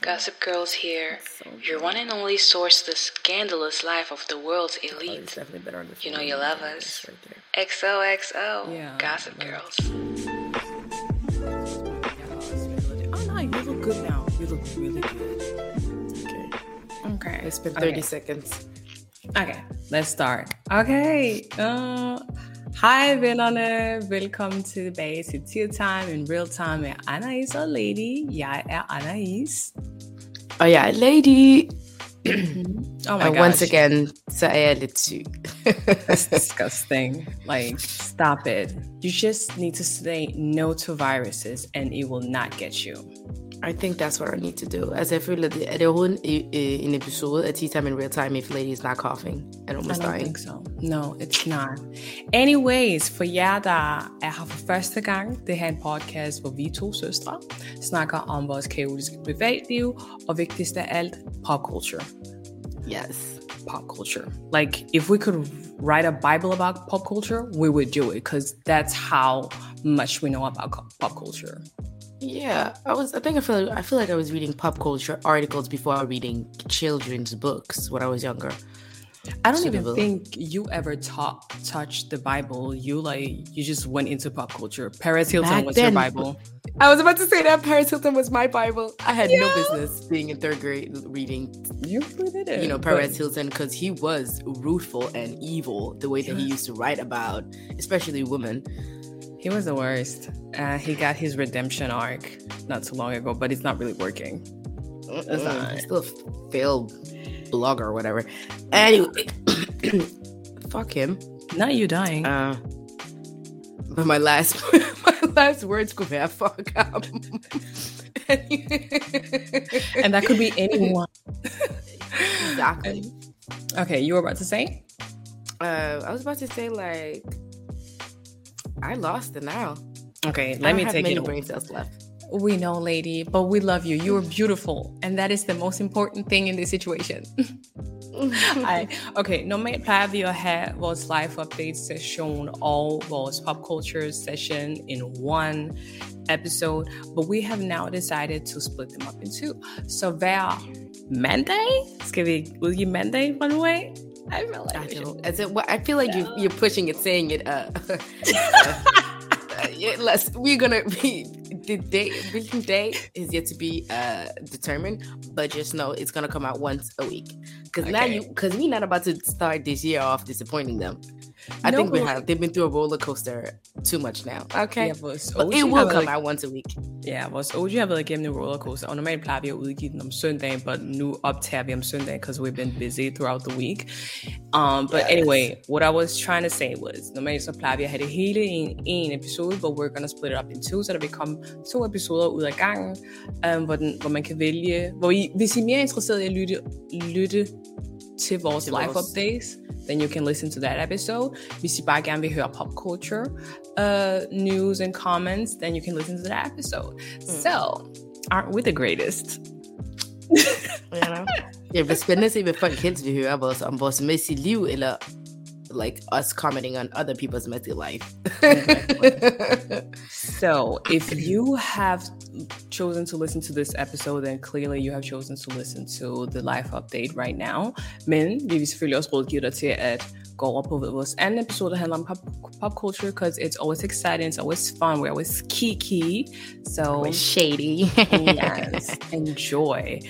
Gossip Girls here, your one and only source to the scandalous life of the world's Oh, elite. it's definitely better the You know you love us. right there. XOXO, Yeah, Gossip like- Girls. Oh no, you look good now. You look really good. Okay. Okay. It's been 30 Okay. seconds. Okay, let's start. Okay. Uh, hej vennerne. Velkommen tilbage til Tea Time in Real Time med Anaïs og Lady. Jeg er Anaïs. Oh yeah, lady. Oh my and gosh. once again, så er jeg lidt syg. That's disgusting. Like, stop it. You just need to say no to viruses and it will not get you. I think that's what I need to do. Altså, jeg føler, det, er det overhovedet en, en episode af Tea Time in Real Time if lady is not coughing and I don't dying? think so. No, it's not. Anyways, for jer, der er her for første gang, det her er en podcast, hvor vi to søstre snakker om vores kaotiske privatliv, og vigtigst af alt, pop culture. Yes. Pop culture. Like, if we could write a Bible about pop culture, we would do it, because that's how much we know about pop culture. Yeah, I was. I think I feel. I feel like I was reading pop culture articles before reading children's books when I was younger. I don't even think you ever taught touched the Bible. You like you just went into pop culture. Perez Hilton Back was then- your Bible. I was about to say that Perez Hilton was my Bible. I had no business being in third grade reading, You did it. you know, but- Perez Hilton because he was ruthful and evil the way that he used to write about, especially women. He was the worst. Uh, he got his redemption arc not too long ago, but it's not really working. It's not. he's still a failed blogger or whatever. Anyway, fuck him. Not you dying. Uh, but my last my last words could be fuck up. and that could be anyone. exactly. Okay, you were about to say? Uh, I was about to say like I lost it now. Okay, let don't me take many it. away. brain cells left. We know, lady, but we love you. You are beautiful, and that is the most important thing in this situation. Ej, okay, no plejer vi at have vores live update session all vores pop culture session in one episode, but we have now decided to split them up in two. Så hver mandag, skal vi udgive mandag fra nu af? I feel like I. As it, well, I feel like you, you're pushing it, saying it. Uh, uh, yeah, we're gonna be the day. Which day is yet to be uh, determined, but just know it's gonna come out once a week. Because now you, because we're not about to start this year off disappointing them. I No, think we have. They've been through a roller coaster too much now. Okay, Ja, vores but OG it will come out once a week. Ja, vores OG har været igennem en rollercoaster, og normalt plejer vi at udgive den om søndagen, but nu optager vi om søndagen, because we've been busy throughout the week. Um, but Yes. anyway, what I was trying to say was, normalt så plejer vi at have det hele i en, en episode, but we're gonna split it up in two, så der vil komme to episoder ud af gangen, um, hvor, den, hvor man kan vælge, hvor I, hvis I er mere interesseret i at lytte, lytte Til live updates, then you can listen to that episode. Hvis I bare gerne vil høre pop culture uh, news and comments, then you can listen to that episode. So, aren't we the greatest? You know? det bliver spændende at se, hvad folk helst vil høre vores, om vores messy liv, eller like us commenting on other people's messy life. So, if you have chosen to listen to this episode, then clearly you have chosen to listen to the live update right now. Men vi vil selvfølgelig også rådgive dig til at gå over på vores anden episode, der handler om pop, pop culture, because it's always exciting, it's always fun, we're always kiki. So, shady. yes, enjoy.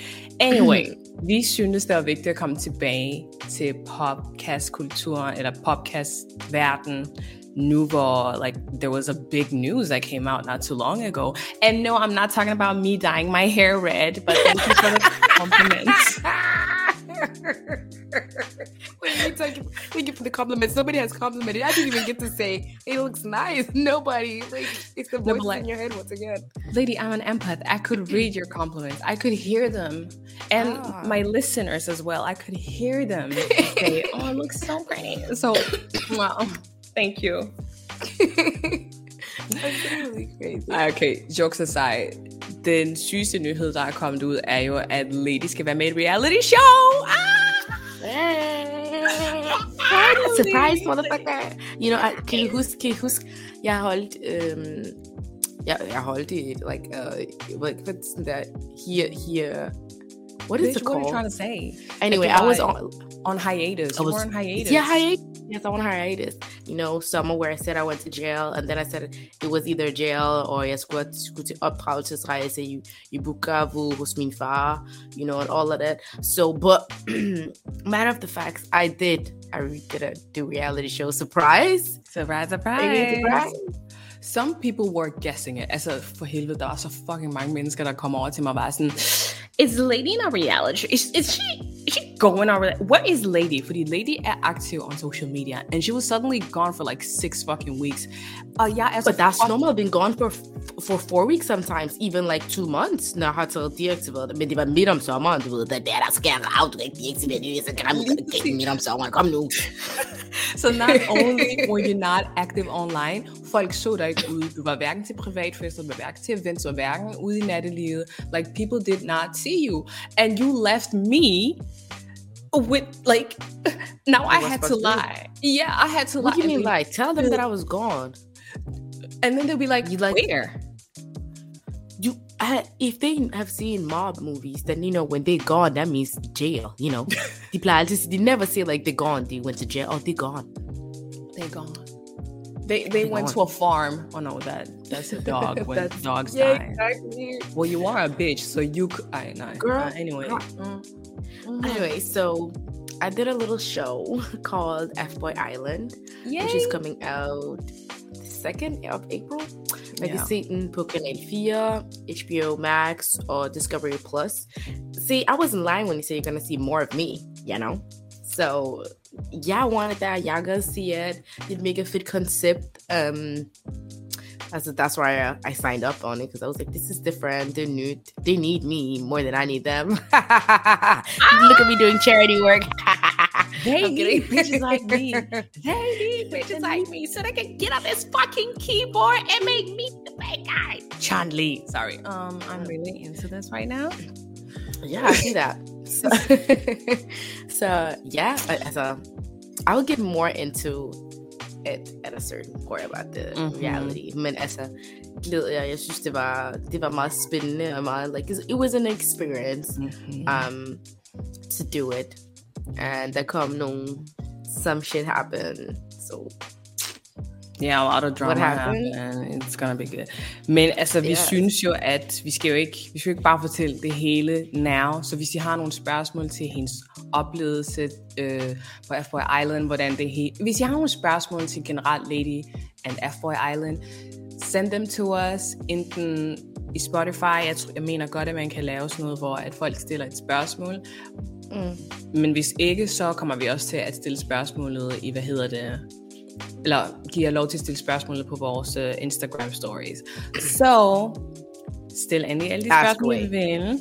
Anyway, vi synes, det var vigtigt at komme tilbage til podcast-kulturen, eller podcast-verden, nu hvor, like, there was a big news that came out not too long ago. And no, I'm not talking about me dyeing my hair red, but thank you for the compliments. You thank you, thank you for the compliments. Nobody has complimented. I didn't even get to say it looks nice. Nobody. Like it's the voice in your head once again. Lady, I'm an empath. I could read your compliments. I could hear them. And Ah. my listeners as well. I could hear them say, oh, it looks so pretty. So, wow. Thank you. Really crazy. Ej, okay, jokes aside. Den sygeste nyhed, der er kommet ud, er jo, at Lady skal være med i et reality show. Ah! Surprise, motherfucker. You know, I, kan I huske, kan I huske, jeg holdt, øhm, jeg, jeg holdt i like uh like what's that here here what is Bitch, it what are you trying to say? Anyway, I was on On hiatus. I You was- were on hiatus. yeah hiatus. Yes, I'm on hiatus. You know, summer where I said I went to jail, and then I said it was either jail or skulle, skulle til opdragelsesrejse i, i you hos min far, you know, and all of that. So, but matter of the facts, I did. I did a do reality show. Surprise! Surprise, surprise. surprise. Some people were guessing it. Altså, for helvede, der var så fucking mange mennesker, der kommer over til mig og sådan, Is Lady in a reality? Is, is she is she going on? re- What is Lady? For the Lady at aktiv on social media, and she was suddenly gone for like six fucking weeks. Er så But that's normal. Been gone for for four weeks sometimes, even like two months. Har taget deaktiveret det. Men det var midt om sommeren, du ved. Er der, der skal rav, du kan ikke deaktivere det. Så kan man midt om sommeren. Kom nu. So not only were you not active online, folk så dig ikke ude. Du var hverken til privatfester, du var hverken til events, du var hverken ude i nattelivet. Like people did not see you. And you left me with like now I had to supposed to. lie. Yeah, I had to What do lie. you mean, like? Tell them that I was gone. And then they'll be like, You like- where? You, I, if they have seen mob movies, then you know when they're gone, that means jail. You know, de plejer altid, they never say like they're gone. They went to jail. Oh, they're gone. They gone. They they went to a farm. Oh no, that that's a dog when That's- dogs Yeah, die. exactly. Well, you are a bitch, so you could. I know. Girl, Uh, anyway. girl. Mm. Anyway, so I did a little show called F Boy Island, which is coming out the second of April. Like Yeah. Satan på Kanal 4, HBO Max, or Discovery Plus. See, I wasn't lying when you said you're gonna see more of me, you know? So y'all wanted that, y'all gonna see it. Did make a fit concept. Um that's, that's why I, I signed up on it because I was like, this is different. They're new. They need me more than I need them. Look at me doing charity work. They I'm need bitches like me. They need bitches like me so they can get on this fucking keyboard and make me the bad guy. Chan Lee. Sorry. Um, I'm really into this right now. Yeah, I see that. So, so yeah, I- so I'll get more into it at a certain point about the Mhm. reality. Men glæder jeg. Jeg synes, det var, det var meget spændende og meget, like, it was an experience um, to do it. And der kom nogle, some shit happened. So, Yeah, a lot of drama happened? happened. It's gonna be good. Men altså, vi Yes. synes jo, at vi skal jo ikke, vi skal jo ikke bare fortælle det hele now. Så hvis I har nogle spørgsmål til hendes oplevelse øh, på F-Boy Island, hvordan det he- Hvis I har nogle spørgsmål til generelt Lady and F-Boy Island, send them to us, enten i Spotify. Jeg, tror, jeg mener godt, at man kan lave sådan noget, hvor at folk stiller et spørgsmål. mm. Men hvis ikke, så kommer vi også til at stille spørgsmålet i, hvad hedder det, eller giver lov til at stille spørgsmålet på vores uh, Instagram stories. Så stil endelig alle de Ask spørgsmål, vil.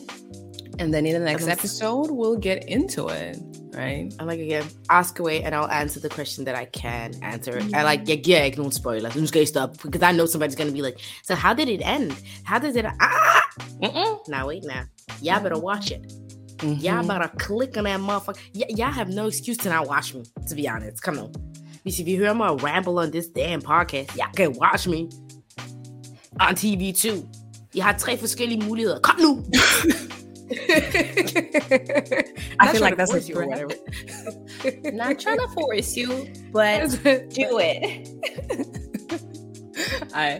And then in the next episode, we'll get into it, right? And like again, ask away and I'll answer the question that I can answer. I like yeah, giver ikke nogen spoilers. Nu skal I stop because I know somebody's gonna be like, so how did it end? How does it ah Mm-mm. now wait now. Y'all better watch it. Mhm. Y'all better click on that motherfucker. Y- y'all have no excuse to not watch me, to be honest. Come on. Because if you hear me ramble on this damn podcast, y'all can watch me on TV too. I har tre forskellige muligheder. Kom nu! I feel like that's a you or threat. whatever. Not trying to force you, but do it. I,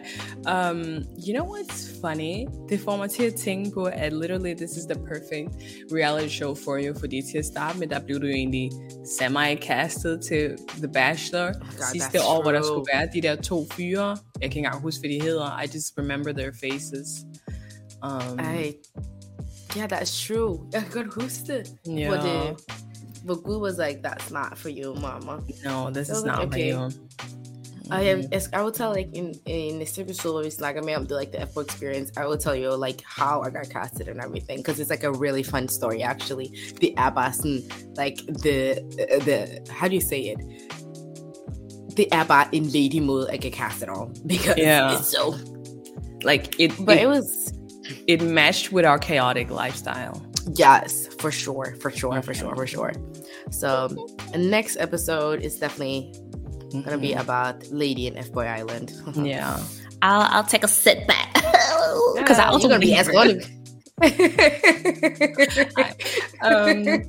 um, you know what's funny? Det får mig til at tænke på, at literally this is the perfect reality show for you, fordi til at starte med, der blev du jo egentlig semi-castet til The Bachelor God, sidste år, hvor der true. skulle være de der to fyre. Jeg kan ikke engang huske, hvad de hedder. I just remember their faces. Um, I, yeah, that's true. Jeg kan godt huske det. yeah. Hvor det, hvor Gud was like, that's not for you, mama. No, this So, is not okay. for you. I have, mm-hmm. I will tell like in in this episode where we snakker mere om the like the F experience. I will tell you like how I got casted and everything because it's like a really fun story actually. The Abbas and like the uh, the how do you say it? The Abba in lady mode I get casted on because Yeah. it's so. Like it, But it, it was it matched with our chaotic lifestyle. yes for sure for sure for mm-hmm. sure for sure. So next episode is definitely gonna be about Lady in F Boy Island. Yeah. I'll, I'll take a sit back. Because yeah, I also gonna be asking all um,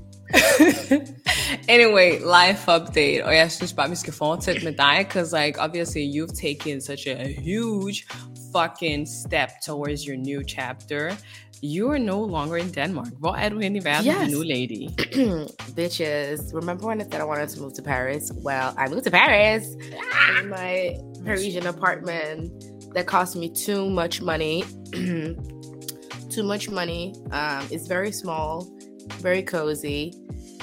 anyway, life update. Og jeg synes bare, vi skal fortsætte med dig, because like obviously you've taken such a huge fucking step towards your new chapter. You are no longer in Denmark. Hvor er du i verden yes. nu, lady? Bitches, remember when I said I wanted to move to Paris? Well, I moved to Paris in my Parisian apartment that cost me too much money. too much money. Um, it's very small, very cozy.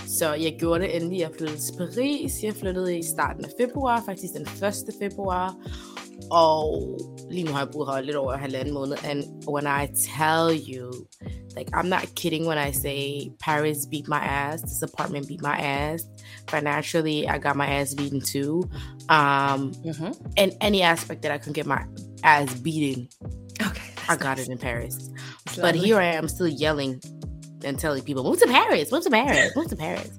Så jeg gjorde det endelig. Jeg flyttede til Paris. Jeg flyttede i starten af februar, faktisk den 1. februar. Og lige nu har jeg boet her lidt over halvanden måned. And when I tell you, like I'm not kidding when I say Paris beat my ass. This apartment beat my ass. Financially, I got my ass beaten too. Um, mm-hmm. and any aspect that I can get my ass beating, okay, I got nice. it in Paris. But here I am still yelling and telling people, move to Paris, move to Paris, move to Paris.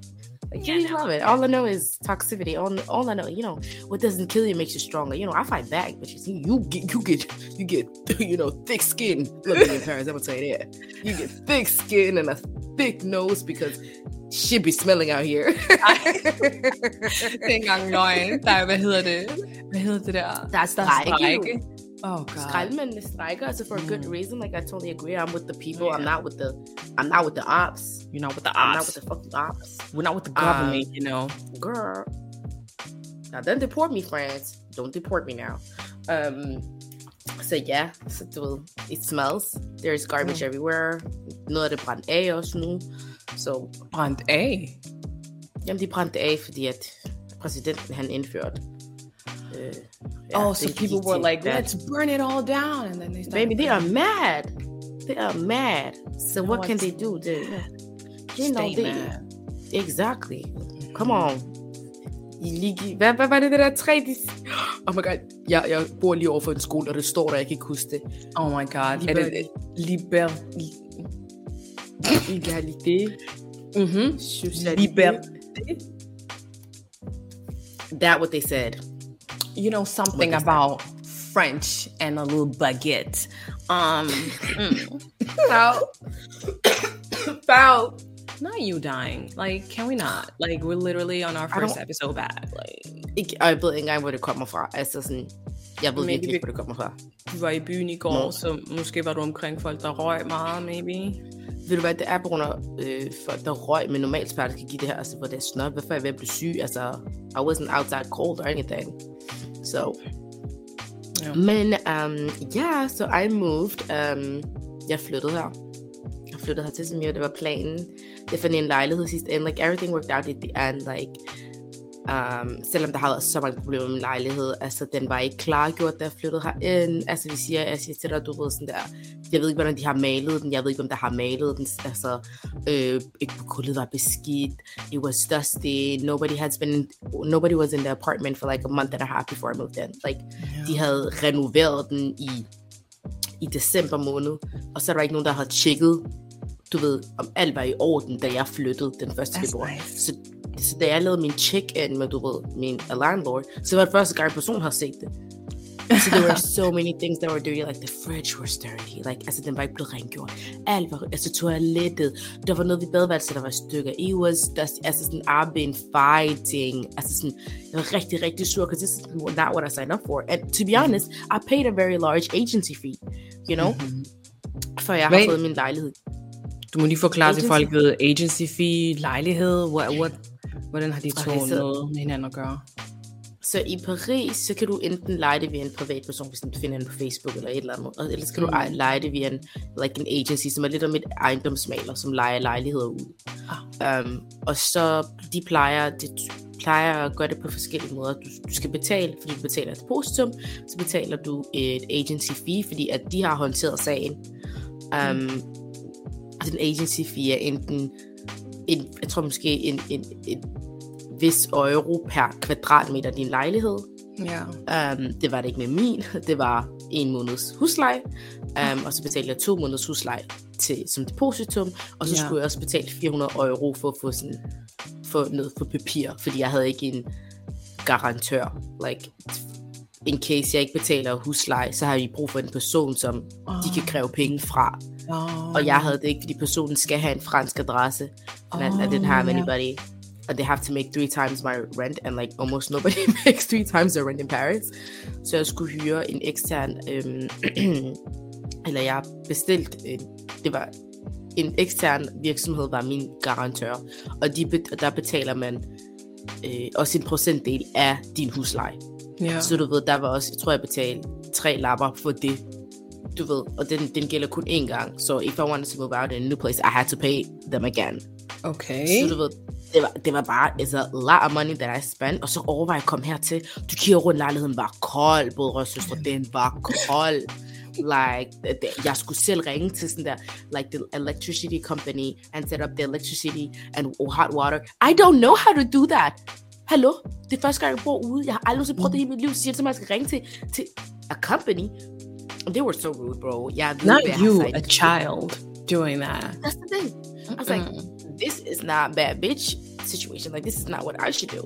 Like, yeah, you love it. All I know is toxicity. All, all I know, you know, what doesn't kill you makes you stronger. You know, I fight back, but you see, you get, you get, you get, you know, thick skin living in Paris. I'm gonna tell you that. You get thick skin and a thick nose because shit be smelling out here. det er engang løgn. Der er, hvad hedder det? Hvad hedder det der? Der er. Oh god. Skraldmændene strækker, also for a good mm. reason. Like I totally agree. I'm with the people. Yeah. I'm not with the I'm not with the ops. You're not with the ops. I'm not with the fucking ops. We're not with the government, um, you know. Girl. Now don't deport me, friends. Don't deport me now. Um so yeah, so it smells. There's garbage mm. everywhere. Noget af det brændt af også nu. Så brændt af? Jamen, de brændte af, fordi at præsidenten uh, oh, so people were like, that. "Let's burn it all down," and then they baby, they are mad. They are mad. So what can they do? They, you know, they, mad. exactly. Come on. Var det, det der. Oh my god, jeg, jeg bor lige over for en skole, og det står der, jeg kan ikke huske det. Oh my god, liber... er det liber... Egalité. Mm-hmm. Liberté. That what they said you know something about French and a little baguette. Um, mm. foul. Not you dying. Like, can we not? Like, we're literally on our first episode back. Like, ikke øjeblikket engang, hvor det kommer fra. Altså sådan, jeg ved virkelig ikke, hvor det kommer fra. Du var i byen i går, no. så måske var du omkring folk, der røg meget, maybe. Ved du hvad, det er på grund af øh, folk, der røg, men normalt spærre, kan give det her, altså, hvor det er snot. Hvorfor er jeg ved at blive syg? Altså, I wasn't outside cold or anything. So, yeah. men um, yeah, so I moved. Um, jeg flyttede her. Jeg flyttede her til, som jo det var planen. Jeg fandt en lejlighed sidste ende. Like, everything worked out at the end. Like, Um, selvom der har været så mange problemer med min lejlighed, altså den var ikke klargjort, da jeg flyttede herind. Altså vi siger, jeg siger til dig, du ved sådan der, jeg ved ikke, hvordan de har malet den, jeg ved ikke, om der har malet den, altså øh, ikke på kullet var beskidt, it was dusty, nobody has been, nobody was in the apartment for like a month and a half before I moved in. Like, yeah. de havde renoveret den i, i december måned, og så er der ikke nogen, der har tjekket, du ved, om alt var i orden, da jeg flyttede den 1. februar. Nice. Så så da jeg lavede min check-in med, du ved, min landlord, så var det første gang, person har set det. so there were so many things that were dirty, like the fridge was dirty, like, altså den var ikke blevet rengjort. Alt var, altså toilettet, der var noget ved badeværelset, der var stykker. It was dusty, altså sådan, I've been fighting. Altså sådan, jeg var rigtig, rigtig sur, because this is not what I signed up for. And to be honest, I paid a very large agency fee, you know? Mm-hmm. For jeg har fået min lejlighed. Du må lige forklare agency. til folket, agency fee, lejlighed, what, what, Hvordan har de to okay, så, noget med hinanden at gøre? Så i Paris, så kan du enten lege det via en privat person, hvis du finder den på Facebook eller et eller andet, eller så kan mm. du lege det via en, like en agency, som er lidt om et ejendomsmaler, som leger lejligheder ud. Ah. Um, og så de plejer, de plejer at gøre det på forskellige måder. Du, du skal betale, fordi du betaler et depositum, så betaler du et agency fee, fordi at de har håndteret sagen. Um, mm. Altså en agency fee er enten en, jeg tror måske en, en, en vis euro per kvadratmeter din lejlighed. Ja. Um, det var det ikke med min. Det var en måneds husleje. Um, og så betalte jeg to måneders husleje til, som depositum. Og så ja. skulle jeg også betale 400 euro for at få, sådan, få noget på papir. Fordi jeg havde ikke en garantør. Like, in case jeg ikke betaler husleje, så har vi brug for en person, som oh. de kan kræve penge fra. Oh. Og jeg havde det ikke, fordi personen skal have en fransk adresse. And oh, I, I didn't have yeah. anybody. And they have to make three times my rent, and like almost nobody makes three times their rent in Paris. Så jeg skulle hyre en ekstern, øhm, eller jeg bestilt, øh, det var en ekstern virksomhed var min garantør, og de, der betaler man øh, også en procentdel af din husleje. Yeah. Så du ved, der var også, jeg tror jeg betalte tre lapper for det. Du ved, og den, den gælder kun én gang. Så so if I wanted to move out in a new place, I had to pay them again. Okay. Så du ved, det var, det var bare it's a lot of money that I spent. Og så overvej at komme hertil. Du kigger rundt, lejligheden var kold, både søstre, den var kold. like jeg skulle selv ringe til sådan der like the electricity company and set up the electricity and hot water. I don't know how to do that. Hallo? Det er første gang, jeg bor ude. Jeg har aldrig prøvet det i mit liv. Så siger at man skal ringe til, til a company. They were so rude, bro. Yeah, not you, a child, doing that. That's the thing. I was like, this is not bad bitch situation. Like, this is not what I should do.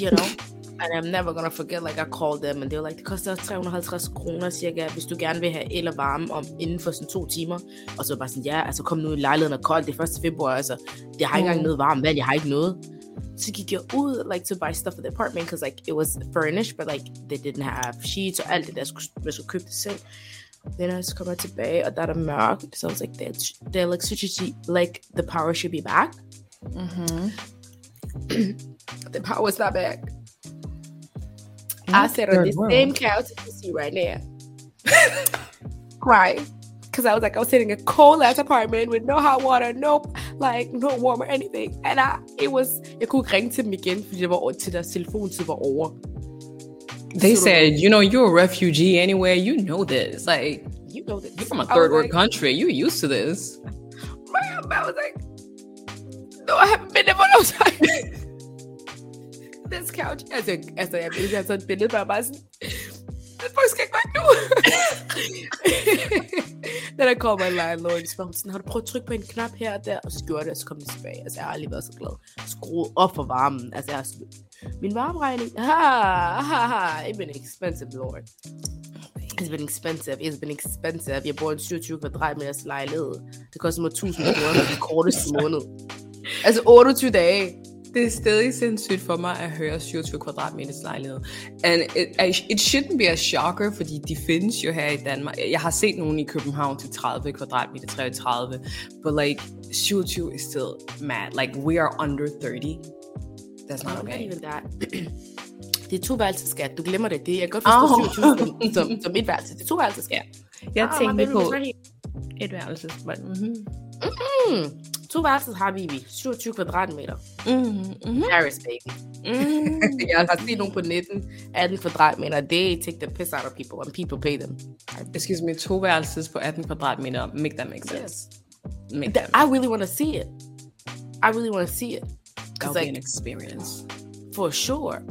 You know? and I'm never gonna forget, like, I called them, and they were like, det koster 350 kroner cirka, hvis du gerne vil have el og varme om, inden for sådan to timer. Og så bare sådan, ja, altså kom nu i lejligheden og koldt, det er 1. februar, altså, jeg har ikke engang noget varmt vand, jeg har ikke noget. Så get like, to buy stuff for the apartment, because, like, it was furnished, but, like, they didn't have sheets or anything det der, skulle, jeg skulle købe det selv. Then I jeg tilbage, og der er der so I was like, the, the electricity, like, the power should be back. Mm-hmm. the power was not back. I sat on this same couch you see right now, crying. Because I was like, I was sitting in a cold ass apartment with no hot water, no like no warm or anything. And I, it was, jeg kunne ringe til dem igen, fordi det var til deres telefontid var over. They so said, you know, you're a refugee anywhere. You know this. Like, you know this. You're from a third world like, country. You're used to this. My, I was like, no, I haven't been there for no time. this couch. Altså, altså jeg vil have sådan et billede, er bare sådan, det folk skal ikke være nu. Når der kommer en landlord, så hun sådan, har du prøvet at trykke på en knap her og der? Og så gjorde det, og så kom det tilbage. Altså, jeg har aldrig været så glad. Skru op for varmen. Altså, jeg har min varmeregning, ha, ha, ha, it's been expensive, Lord. It's been expensive, it's been expensive. Jeg bor i en 27 kvadratmeters lejlighed. Det koster mig 1000 kroner for den korteste måned. Altså 28 dage. Det er stadig sindssygt for mig at høre 27 kvadratmeters lejlighed. And it, it shouldn't be a shocker, fordi de findes jo her i Danmark. Jeg har set nogen i København til 30 kvadratmeter, 33. But like, 27 is still mad. Like, we are under 30. That's not okay. Not even that. det er to værelseskat. Du glemmer det. det er, jeg kan godt forstå oh. 27 som, som, som et værelse. Det er to værelseskat. Jeg ah, tænkte på et værelses. Mm-hmm. Mm-hmm. Værelses har vi, vi 27 kvadratmeter. Mm-hmm. Paris, baby. Mm-hmm. jeg har set nogen på 19, 18 kvadratmeter. They take the piss out of people, and people pay them. Excuse me, to værelses for 18 kvadratmeter. Make that make sense. Yes. Make that I really want to see it. I really want to see it. That'll like, be an experience. For sure.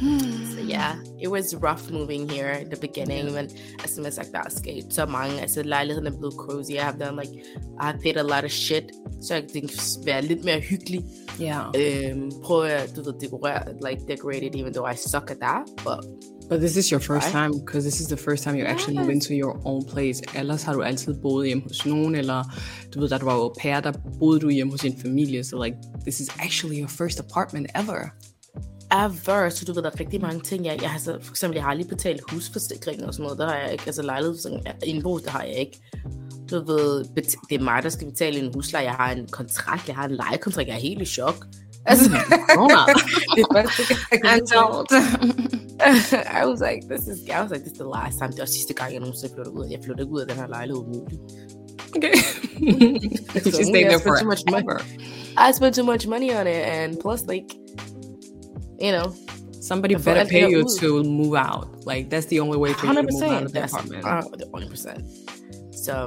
so yeah, it was rough moving here at the beginning, men as soon as I got escaped. like that skate så mange, altså lejligheden er blevet cozy. I have done like, I paid a lot of shit, så jeg tænkte være lidt mere hyggelig. Yeah. Um, prøve at, du ved, dekorere, like decorate it, even though I suck at that, but But this is your first right? time, because this is the first time you yes. actually move into your own place. Ellers har du altid boet hjemme hos nogen, eller du ved, da du var au pair, der boede du hjemme hos en familie. So like, this is actually your first apartment ever ever. Så du ved, der er rigtig mange ting. Jeg, jeg har så, for eksempel, jeg har lige betalt husforsikring og sådan noget. Der har jeg ikke. Altså lejlighed, indbo, det har jeg ikke. Du ved, det er mig, der skal betale en husleje. Jeg har en kontrakt, jeg har en lejekontrakt. Jeg er helt i chok. Altså, det første I was like, this is, I was like, this is the last time. Det var sidste gang, jeg nogensinde flyttede ud. Jeg flyttede ud af den her lejlighed umuligt. Okay. so, stay there for too much money. I spent too much money on it, and plus, like, you know, somebody better pay you to move out. Like that's the only way for you to move out of the apartment. Uh, the only percent. So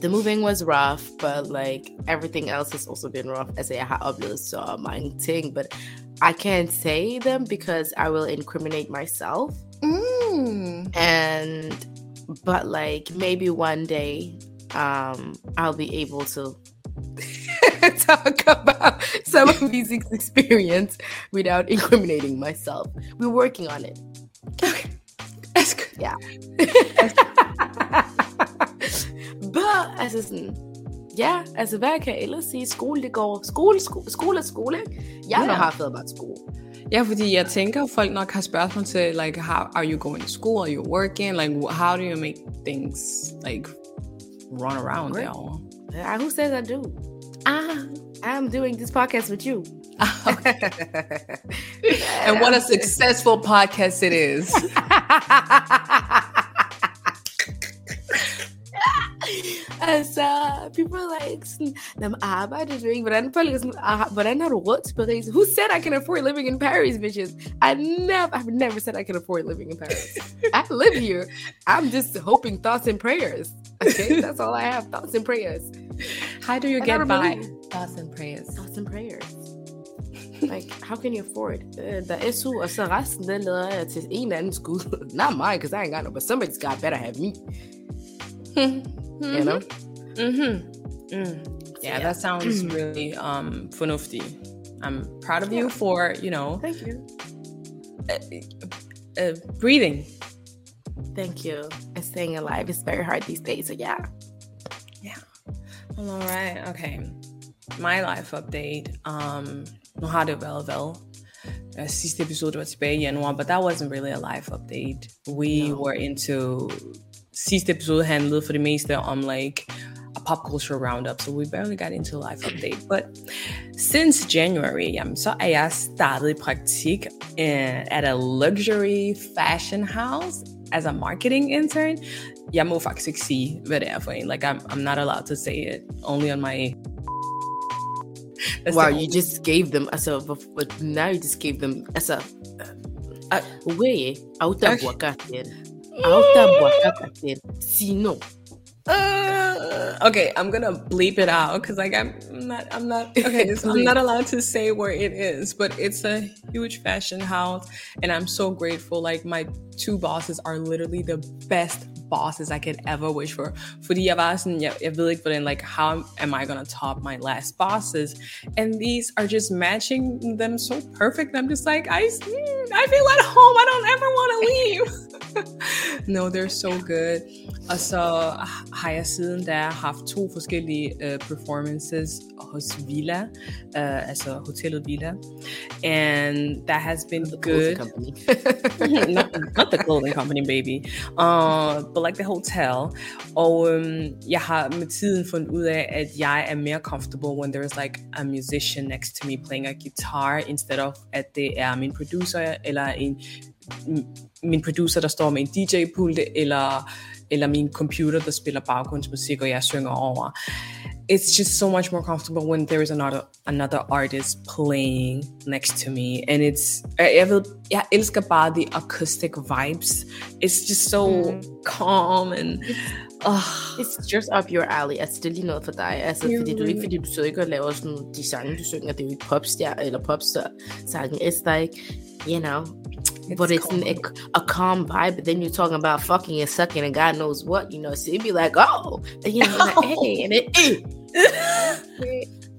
the moving was rough, but like everything else has also been rough. As I have obviously saw my thing, but I can't say them because I will incriminate myself. Mm. And but like maybe one day um I'll be able to talk about some of these experience without incriminating myself. We're working on it. Ja. But, altså sådan, ja, altså hvad kan jeg ellers sige? Skole, det går. Skole, skole, skole er skole? Jeg Ja. yeah. har fået bare skole. Ja, fordi jeg tænker, folk nok har spørgsmål til, like, how are you going to school? Are you working? Like, how do you make things, like, run around Great. there? Uh, who says I do? Ah. I'm doing this podcast with you. And what a successful podcast it is. altså, people are like, sådan, når man arbejder du ikke? Hvordan, folk er sådan, "Ah, hvordan har du råd? Who said I can afford living in Paris, bitches? I never, I've never said I can afford living in Paris. I live here. I'm just hoping thoughts and prayers. Okay, that's all I have, thoughts and prayers. How do you I get by? believe. Thoughts and prayers. Thoughts and prayers. Like, how can you afford? Uh, der SU, og så resten, den lader jeg til en eller anden skud. Not mine, because I ain't got no, but somebody's got better have me. You know? Mm-hmm. Mm. Yeah, yeah. that sounds really um fornuftig. I'm proud of you for, you know, Thank you. uh, breathing. Thank you. And staying alive is very hard these days, so yeah. Yeah. All right, okay. My life update. Um, har det været hvad? Uh, sidste episode var tilbage i januar, but that wasn't really a life update. We No. were into sidste episode handlede for det meste om like a pop culture roundup, so we barely got into a life update. But since January, jamen, så er jeg startet i praktik uh, at a luxury fashion house as a marketing intern. Jeg må faktisk ikke sige, hvad det er for en. Like, I'm, I'm not allowed to say it. Only on my... That's wow, you just gave them as a, but now you just gave them as a, way out of Okay. Wakatin. Out of Wakatin. Uh, okay, I'm gonna bleep it out because like I'm not I'm not okay. I'm not allowed to say where it is, but it's a huge fashion house, and I'm so grateful. Like my two bosses are literally the best bosses I could ever wish for. Fordi jeg var sådan, jeg, jeg ved ikke hvordan, like how am I gonna top my last bosses? And these are just matching them so perfect. I'm just like I mm, I feel at home. I don't ever want to leave. no, they're so good. Og så har jeg siden da haft to forskellige uh, performances hos Villa, uh, altså hotellet Villa. And that has been The good. company. not, not the clothing company, baby. Uh, but like the hotel. Og um, jeg har med tiden fundet ud af, at jeg er mere comfortable when there's like a musician next to me playing a guitar, instead of at det er min producer, eller en, min producer, der står med en DJ-pulte, eller, eller min computer, der spiller baggrundsmusik, og jeg synger over. It's just so much more comfortable when there is another another artist playing next to me, and it's jeg ved jeg elsker bare the acoustic vibes. It's just so calm and uh, It's just up your alley. Altså, det er lige noget for dig. Altså, er fordi du er ikke, fordi du sidder ikke og laver sådan de sange, du synger. Det er jo ikke popstjerne eller popsange. It's like, you know, It's but it's an, a, a calm vibe. But then you're talking about fucking and sucking and God knows what, you know. So it'd be like, oh, and you know, like, hey, and it,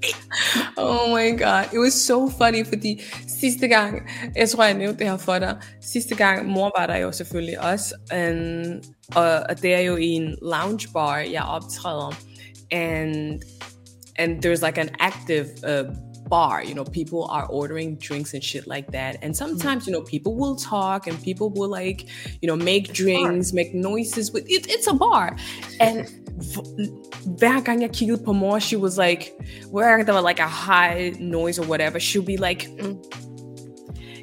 oh my god, it was so funny, fordi sidste gang, jeg tror, jeg nævnte det her for dig, sidste gang, mor var der jo selvfølgelig også, and, og, og det er jo i en lounge bar, jeg optræder, and, and there's like an active uh, bar, you know, people are ordering drinks and shit like that, and sometimes, you know, people will talk, and people will like, you know, make drinks, make noises, with it, it's a bar, and hver gang jeg kiggede på mor, she was like, der var like a high noise or whatever, she'll be like, mm,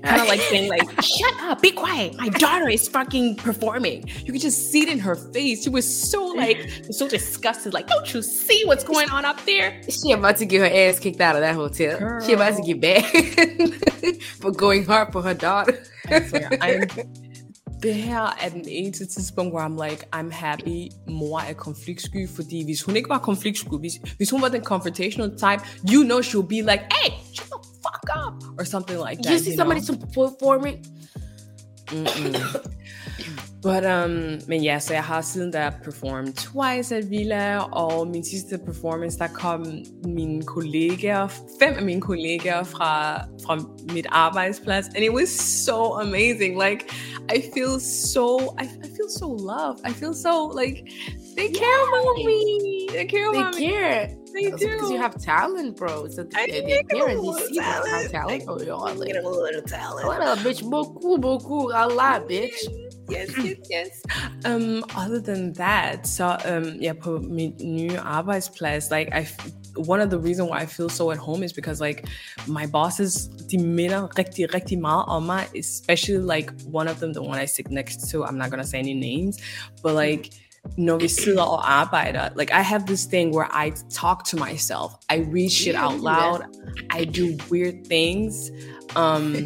kind of like saying like, shut up, be quiet, my daughter is fucking performing. You could just see it in her face. She was so like, so disgusted, like, don't you see what's going on up there? she about to get her ass kicked out of that hotel. She about to get back for going hard for her daughter. I swear, I'm, her er den eneste tidspunkt, hvor I'm like, I'm happy, mor er konfliktsky, fordi hvis hun ikke var konfliktsky, hvis, hvis hun var den confrontational type, you know she'll be like, hey, shut the fuck up, or something like that. you see somebody know? performing But, um, men ja, så jeg har siden da performet twice at Villa, og min sidste performance, der kom mine kollegaer, fem af mine kollegaer fra, fra mit arbejdsplads, and it was so amazing. Like, I feel so, I, I feel feel so loved. I feel so like they care about me. They care They about me. care. They It's because you have talent, bro. So I they, they care a and they see you talent. talent. Oh, you're all like, Get a little talent. what up, bitch? Beaucoup, beaucoup, a lot, bitch. Yes, yes, yes. Um, other than that, so um, ja, på min nye arbejdsplads, like I one of the reason why I feel so at home is because like my bosses, de minder rigtig, rigtig meget om especially like one of them, the one I sit next to, I'm not gonna say any names, but like når vi sidder og arbejder, like I have this thing where I talk to myself. I read shit out loud. I do weird things. Um,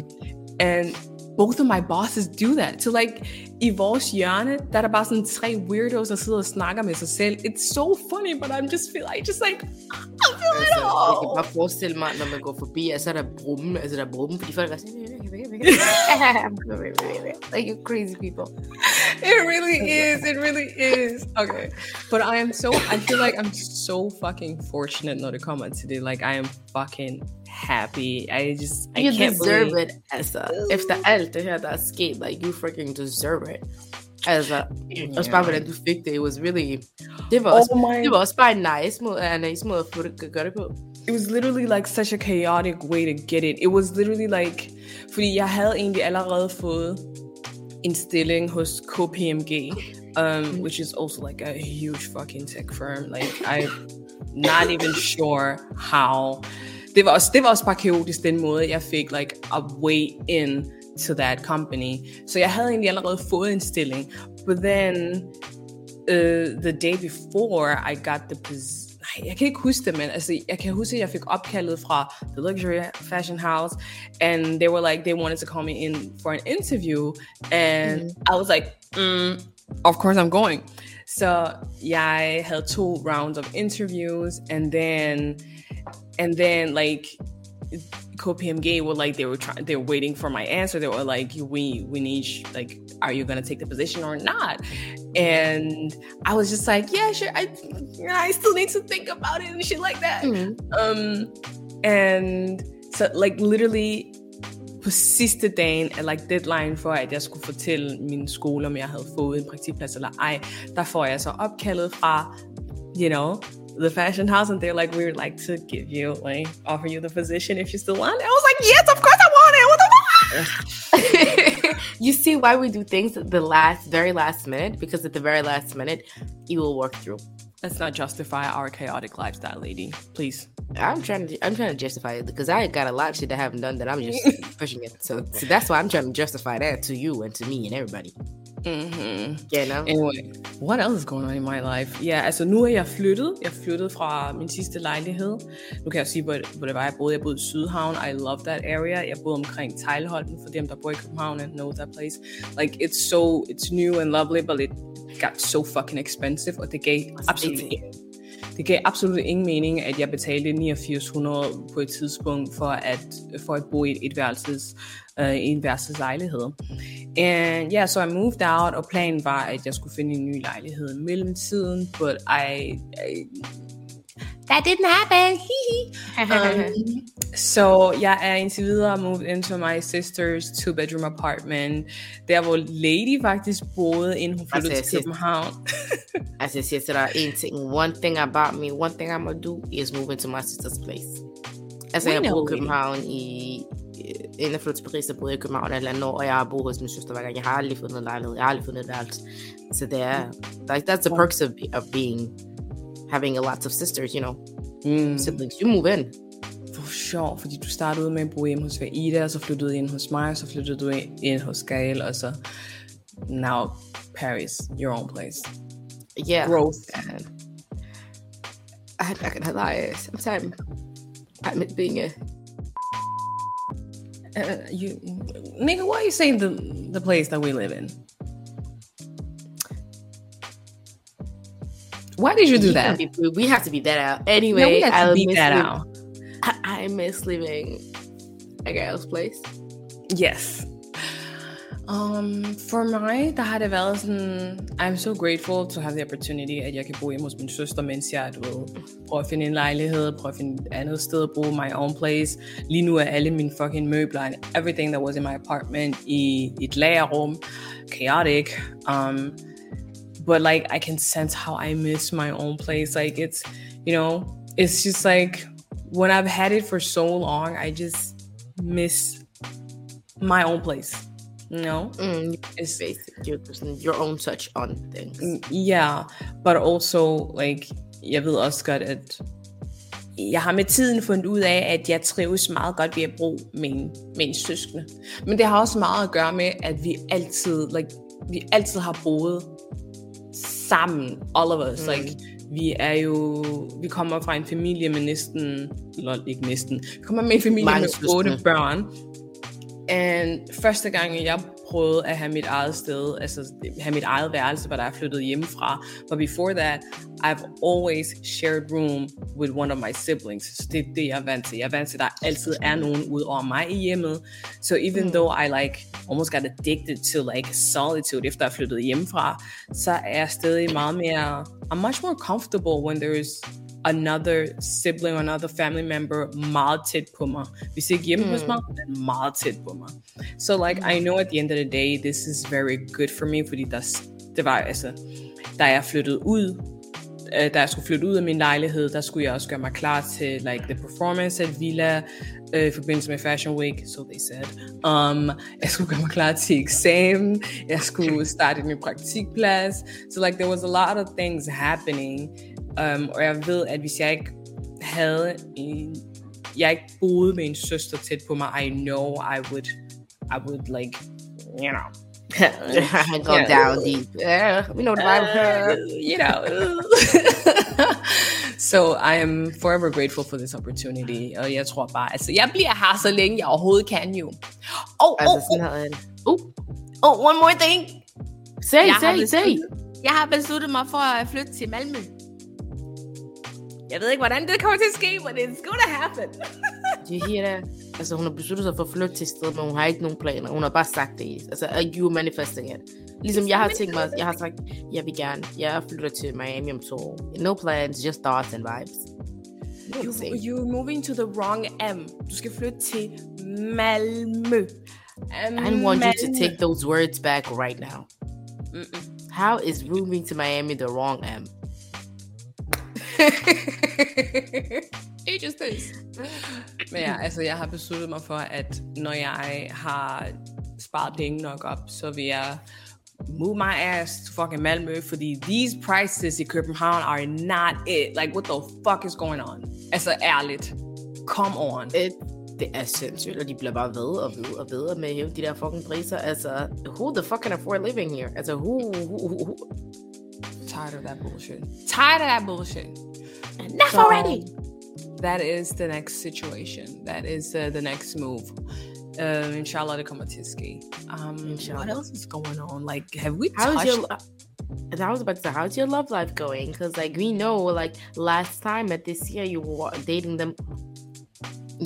and both of my bosses do that. So like i vores hjørne, der er der bare sådan tre weirdos, der sidder og snakker med sig selv. It's so funny, but I'm just feel, I just like, I feel it Altså, jeg kan all. bare forestille mig, når man går forbi, at så er der brummen, altså der er brummen, fordi folk er sådan, like you crazy people. It really is. It really is. Okay. But I am so, I feel like I'm so fucking fortunate not to kommer til det. Like I am fucking happy. I just, I You can't deserve believe. it, altså. If the det her, der er sket, like, you freaking deserve it. Bare, hvordan du fik det, it was really, også, Oh my det var også bare en nice en nice måde it was literally like such a chaotic way to get it. It was literally like, fordi jeg havde egentlig allerede fået en stilling hos KPMG, um, which is also like a huge fucking tech firm. Like I'm not even sure how. Det var også, det var også bare kaotisk den måde, jeg fik like a way in to that company. Så jeg havde egentlig allerede fået en stilling, but then uh, the day before I got the position. Nej, jeg kan ikke huske det, men altså, jeg kan huske, at jeg fik opkaldet fra The Luxury Fashion House, and they were like, they wanted to call me in for an interview, and I was like, mm, of course I'm going. Så jeg havde to rounds of interviews, and then, and then like, KPMG were like they were trying they were waiting for my answer. They were like, we we need like, are you gonna take the position or not? And I was just like, yeah, sure. I I still need to think about it and shit like that. Um, and so like literally på sidste dagen like deadline for, at jeg skulle fortælle min skole, om jeg havde fået en praktikplads eller ej, der får jeg så opkaldet fra, you know, the fashion house, and they're like, we would like to give you, like, offer you the position if you still want it. I was like, yes, of course I want it. What the fuck? you see why we do things at the last, very last minute? Because at the very last minute, you will work through. Let's not justify our chaotic lifestyle, lady. Please. I'm trying to I'm trying to justify it because I got a lot of shit I haven't done that I'm just pushing it. So, so that's why I'm trying to justify that to you and to me and everybody. Mm-hmm. You know? Anyway, what else is going on in my life? Ja, altså nu er jeg flyttet. Jeg flyttede fra min sidste lejlighed. Nu kan jeg sige, hvor, hvor det var, jeg boede. Jeg boede i Sydhavn. I love that area. Jeg boede omkring Tejlholten, for dem, der bor i København and know that place. Like, it's so, it's new and lovely, but it got so fucking expensive, og det gav absolut, det gav absolut ingen mening, at jeg betalte 8900 på et tidspunkt for at, for at bo i et, et værelses, uh, i en værelseslejlighed. And yeah, so I moved out, og planen var, at jeg skulle finde en ny lejlighed i mellemtiden, but I, I that didn't happen. um, so yeah, er indtil videre moved into my sister's two-bedroom apartment, der hvor Lady faktisk boede, inden hun flyttede Altså, til jeg siger- København. As I said, so that ain't thing. One thing about me, one thing I'm gonna do is move into my sister's place. Altså, We jeg know boede i it. København i... Inden jeg flyttede til Paris, så boede jeg i København et eller andet år, og jeg har boet hos min søster hver gang. Jeg har aldrig fundet en lejlighed. Jeg har aldrig fundet et værelse. Så det er... Like, that's the perks of, of being... Having a lot of sisters, you know. Mm. Siblings. You move in. For sjov, fordi du startede ud med at bo hjemme hos Ida, og så flyttede du ind hos mig, og så flyttede du ind hos Gael, og så now Paris, your own place. Yeah. Growth. And I'm not gonna lie. Sometimes I miss being a... Uh, you, nigga, why are you saying the the place that we live in? Why did you do You that? be- we have to beat that out. Anyway, No, we have to I beat that out. I, I miss living at girl's place. Yes. Um, for der har det været sådan, I'm so grateful to have the opportunity, at jeg kan bo hjemme hos min søster, mens jeg, du ved, prøver at finde en lejlighed, prøver at finde et andet sted at bo, my own place. Lige nu er alle mine fucking møbler and everything that was in my apartment i et lagerrum. Chaotic. Um, but like I can sense how I miss my own place. Like it's, you know, it's just like when I've had it for so long, I just miss my own place. You know, mm, it's basic your, own touch on things. Mm, yeah, but also like jeg ved også godt, at jeg har med tiden fundet ud af, at jeg trives meget godt ved at bruge min, min søskende. Men det har også meget at gøre med, at vi altid, like, vi altid har boet sammen, all of us. Mm. Like, vi er jo, vi kommer fra en familie med næsten, eller ikke næsten, vi kommer med en familie Mange med otte børn. And første gang jeg prøvet at have mit eget sted, altså have mit eget værelse, hvor der er flyttet hjemmefra. But before that, I've always shared room with one of my siblings. Så det er det, jeg er vant til. Jeg er vant til, at der altid er nogen ud over mig i hjemmet. So even mm. though I like almost got addicted to like solitude, efter jeg flyttet hjemmefra, så er jeg stadig meget mere, I'm much more comfortable when there's another sibling or another family member meget tæt på mig. Hvis ikke hjemme hos mig, men meget tæt på mig. So like, I know at the end of the day, this is very good for me, fordi der, det var altså, da jeg er flyttede ud, øh, da jeg er skulle flytte ud af min lejlighed, der skulle jeg også gøre mig klar til like the performance at Villa, øh, i forbindelse med Fashion Week, so they said. Um, jeg skulle gøre mig klar til eksamen, jeg skulle starte ny praktikplads. So like there was a lot of things happening. Um, og jeg ved, at hvis jeg ikke havde en, jeg ikke boede med en søster tæt på mig, I know I would, I would like, you know, go yeah. down deep. Yeah, we know the vibe. Uh, you know. so I am forever grateful for this opportunity. Og jeg tror bare, altså, jeg bliver her, så længe jeg overhovedet kan jo. Oh, altså, oh, oh. oh, oh, one more thing. Say, say, say. Jeg har besluttet mig for at flytte til Malmø. Jeg ved ikke, hvordan det kommer til at ske, men it's gonna happen. Do you hear that? Altså, hun har besluttet sig for at flytte til sted, men hun har ikke nogen planer. Hun har bare sagt det. Altså, you manifesting it. Ligesom jeg har tænkt mig, jeg har sagt, jeg vil gerne, jeg flytter til Miami om to år. No plans, just thoughts and vibes. You, you're moving to the wrong M. Du skal flytte til Malmø. I want you to take those words back right now. Mm-mm. How is moving to Miami the wrong M? It just is. Men ja, altså jeg har besluttet mig for, at når jeg har sparet penge nok op, så vil jeg move my ass to fucking Malmø, fordi these prices i København are not it. Like, what the fuck is going on? Altså ærligt. Come on. It, det er sindssygt, og de bliver bare ved og ved og ved med at de der fucking priser. Altså, who the fuck can afford living here? Altså, who, who, who, who? Tired of that bullshit. Tired of that bullshit. Enough so, already. That is the next situation. That is uh, the next move. Uh, inshallah, to til Um, inshallah. What else is going on? Like, have we how's touched? Your, I was about to say, how's your love life going? Because like we know, like last time at this year, you were dating them,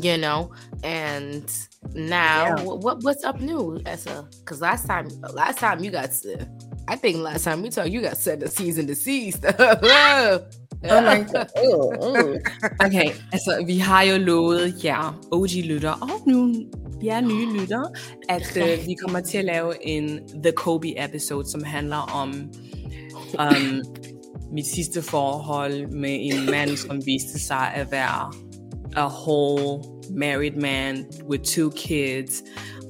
you know, and now yeah. what what's up new? As a because last time, last time you got, I think last time we talked, you got sent a season to cease. Oh my god. Uh, uh. Okay, altså vi har jo lovet jer, OG-lytter, og nu jer nye lytter, at uh, vi kommer til at lave en The Kobe-episode, som handler om um, mit sidste forhold med en mand, som viste sig at være a whole married man with two kids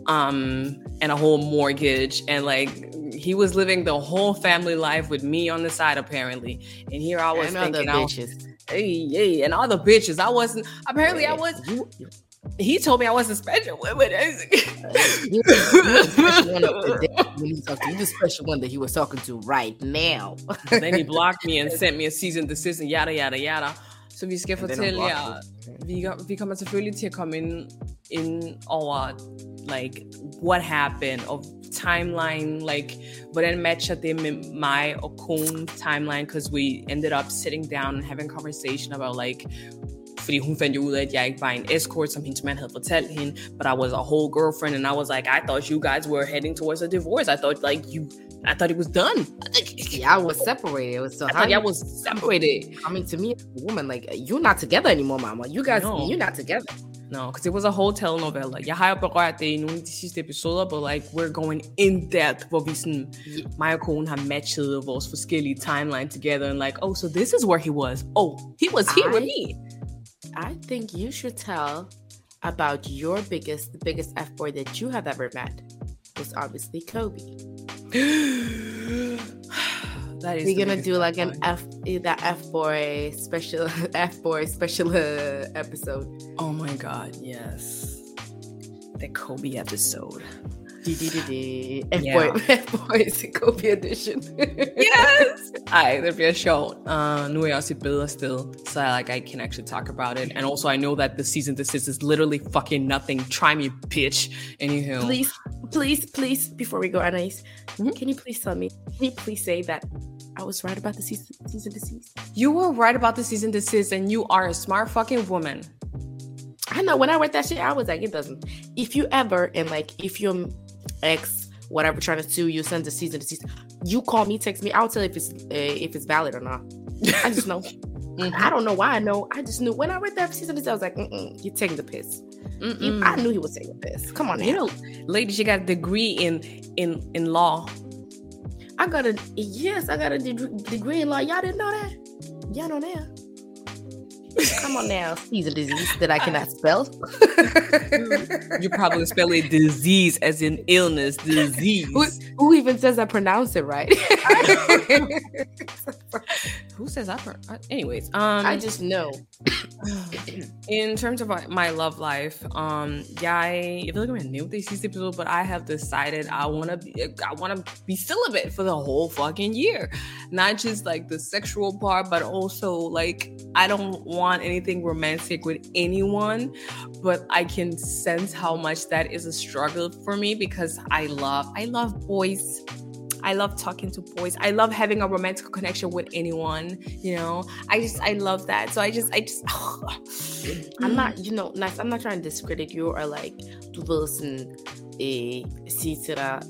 um, and a whole mortgage and like he was living the whole family life with me on the side, apparently. And here I was and thinking, bitches. hey, hey, and all the bitches. I wasn't. Apparently, I was. You, he told me I wasn't special. you, you the special one that he was talking to right now. then he blocked me and sent me a season decision, yada yada yada. Så vi skal er fortælle jer, vi, vi kommer selvfølgelig til at komme ind, ind over like what happened of timeline like hvordan matcher det med mig og konen timeline because we ended up sitting down and having a conversation about like fordi hun fandt jo ud af, at jeg ikke var en escort, som hendes mand havde fortalt hende, but I was a whole girlfriend, and I was like, I thought you guys were heading towards a divorce. I thought like you I thought it was done. yeah, I was separated. It was so I thought I was separated. Coming to me, woman, like you're not together anymore, mama. You guys, no. you're not together. No, because it was a whole telenovela. Jeg har jo berørt det i nogle af de sidste episoder, but like, we're going in depth, hvor vi sådan, mig og konen har matchet vores forskellige timeline together, and like, oh, so this is where he was. Oh, he was here I, with me. I think you should tell about your biggest, the biggest F boy that you have ever met was obviously Kobe. that is we're gonna do like an F that F boy special F boy special uh, episode. Oh my god, yes, the Kobe episode. F boy, F boys Kobe edition. yes. Ej, det bliver sjovt. Uh, nu er jeg også et bedre sted, so I, like I can actually talk about it. And also I know that the season this is is literally fucking nothing. Try me, bitch. Anywho. Please, please, please, before we go, Anaïs, mm-hmm. can you please tell me, can you please say that I was right about the season, season? You were right about the season desist, and you are a smart fucking woman. I know when I read that shit, I was like, it doesn't. If you ever and like if your ex whatever trying to sue you, send a season desist, you call me, text me, I'll tell you if it's uh, if it's valid or not. I just know. mm-hmm. I don't know why I know. I just knew when I read that season I was like, Mm-mm, you're taking the piss. I knew he was taking the piss. Come on, now. you know, ladies, you got a degree in in in law. I got a yes, I got a de- degree in law. Y'all didn't know that? Y'all know that? Come on now, season disease that I cannot spell. you probably spell it disease as in illness, disease. Who, who even says I pronounce it right? who says I? Pro- Anyways, um, I just know. in terms of my love life, um, yeah, I feel like I'm a new this episode, but I have decided I want to be, I want to be celibate for the whole fucking year, not just like the sexual part, but also like I don't want anything romantic with anyone, but I can sense how much that is a struggle for me because I love I love boys. I love talking to boys. I love having a romantic connection with anyone, you know. I just I love that. So I just I just I'm not, you know, nice. I'm not trying to discredit you or like du ved sådan eh, sige til dig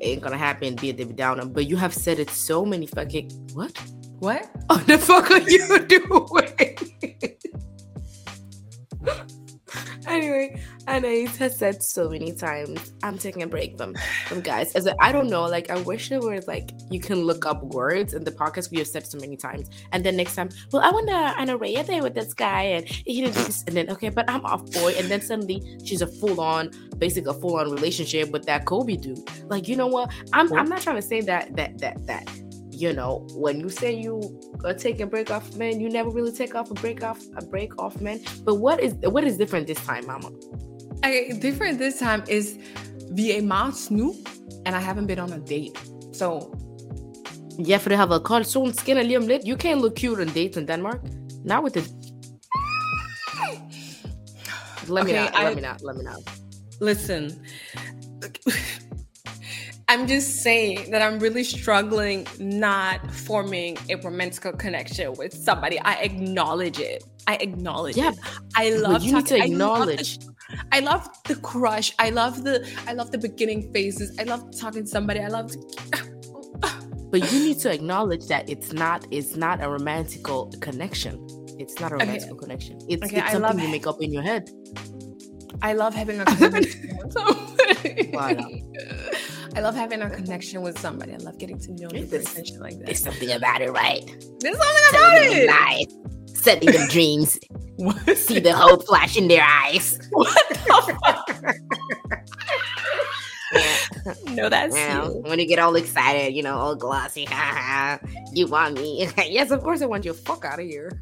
ain't gonna happen, be a David Downer, but you have said it so many fucking what? What? Oh, the fuck are you doing? anyway, Anaïs has said so many times, I'm taking a break from from guys. As I don't know, like I wish there was like you can look up words in the podcast we have said so many times, and then next time, well, I went an array there with this guy, and he did this, and then okay, but I'm off boy, and then suddenly she's a full on, basically a full on relationship with that Kobe dude. Like you know what? I'm I'm not trying to say that that that that you know, when you say you are taking a break off men, you never really take off a break off a break off men. But what is what is different this time, Mama? Okay, different this time is via Mars nu, and I haven't been on a date. So yeah, for they have a kold solen skin om lidt. You can't look cute on dates in Denmark. Not with the let okay, me not, I, let me not, let me not. Listen. I'm just saying that I'm really struggling not forming a romantic connection with somebody. I acknowledge it. I acknowledge yeah, it. I love you talking, need to acknowledge. I love, the, I love the crush. I love the I love the beginning phases. I love talking to somebody. I love But you need to acknowledge that it's not it's not a romantical connection. It's not a romantical okay. connection. It's, okay, it's something you make up in your head. I love having a connection with somebody. Wow. I love having a connection with somebody. I love getting to know you. There's, like that. There's something about it, right? There's something about it. Life, sending them dreams. What? See the hope flash in their eyes. What the fuck? yeah. No, that's well, you. when you get all excited, you know, all glossy. you want me? yes, of course I want you. Fuck out of here,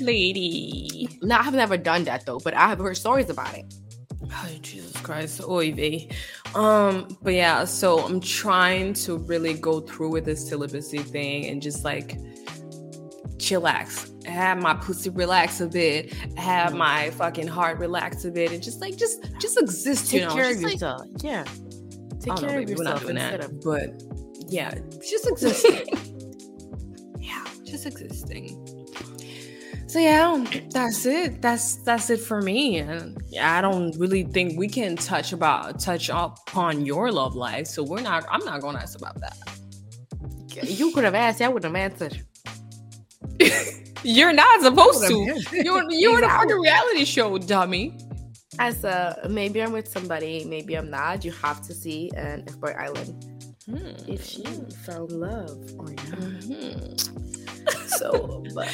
lady. No, I've never done that though, but I have heard stories about it. Oh, Jesus Christ. Oy vey. Um, but yeah, so I'm trying to really go through with this celibacy thing and just like chillax. Have my pussy relax a bit, have my fucking heart relax a bit, and just like just just exist, Take you know. care just of yourself. Like, yeah. Take care know, of yourself. We're not doing that. Of- but yeah, just existing. yeah, just existing so yeah that's it. That's that's it for me. And i don't really think we can touch about touch upon your love life. So we're not i'm not gonna ask about that. You could have asked. I would have answered. You're not supposed to. You're you're in a fucking reality show, dummy. As a maybe I'm with somebody, maybe I'm not. You have to see an FBoy Island hmm. if she found love or not. Mm-hmm. so, but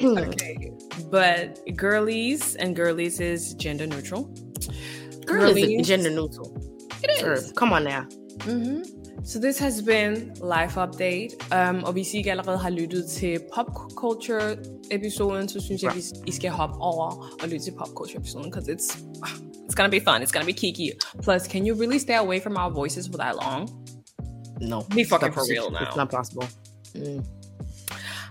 okay, but girlies and girlies is gender neutral. Girlies, is gender neutral. It is. Or, come on now. Mm-hmm. So this has been Life Update. Um, og hvis I ikke allerede har lyttet til Pop Culture episoden, så synes jeg, at I skal hoppe over og lytte til Pop Culture episoden, because it's it's gonna be fun. It's gonna be kiki. Plus, can you really stay away from our voices for that long? No. Be fucking for real now. It's not possible. Mm.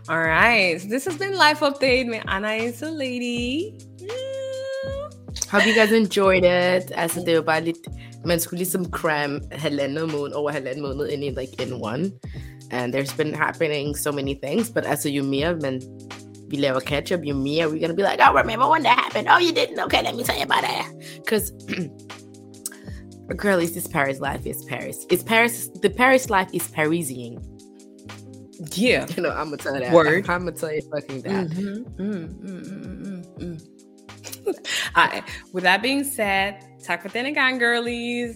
All right. So this has been Life Update. Med Anaïs a lady. Mm. Hope you guys enjoyed it. Altså, det var bare lidt man skulle ligesom cram halvandet måned over halvandet måned ind i like in one. And there's been happening so many things, but altså jo mere man vi laver catch up, jo mere we're gonna be like, oh, remember when that happened? Oh, you didn't? Okay, let me tell you about that. Because girl, is this Paris life is Paris. It's Paris. The Paris life is Parisian. Yeah. You know, I'm gonna tell you that. Word. I'm gonna tell you fucking that. Mm-hmm. Mm-hmm. All right. With that being said, talk denne gang, girlies.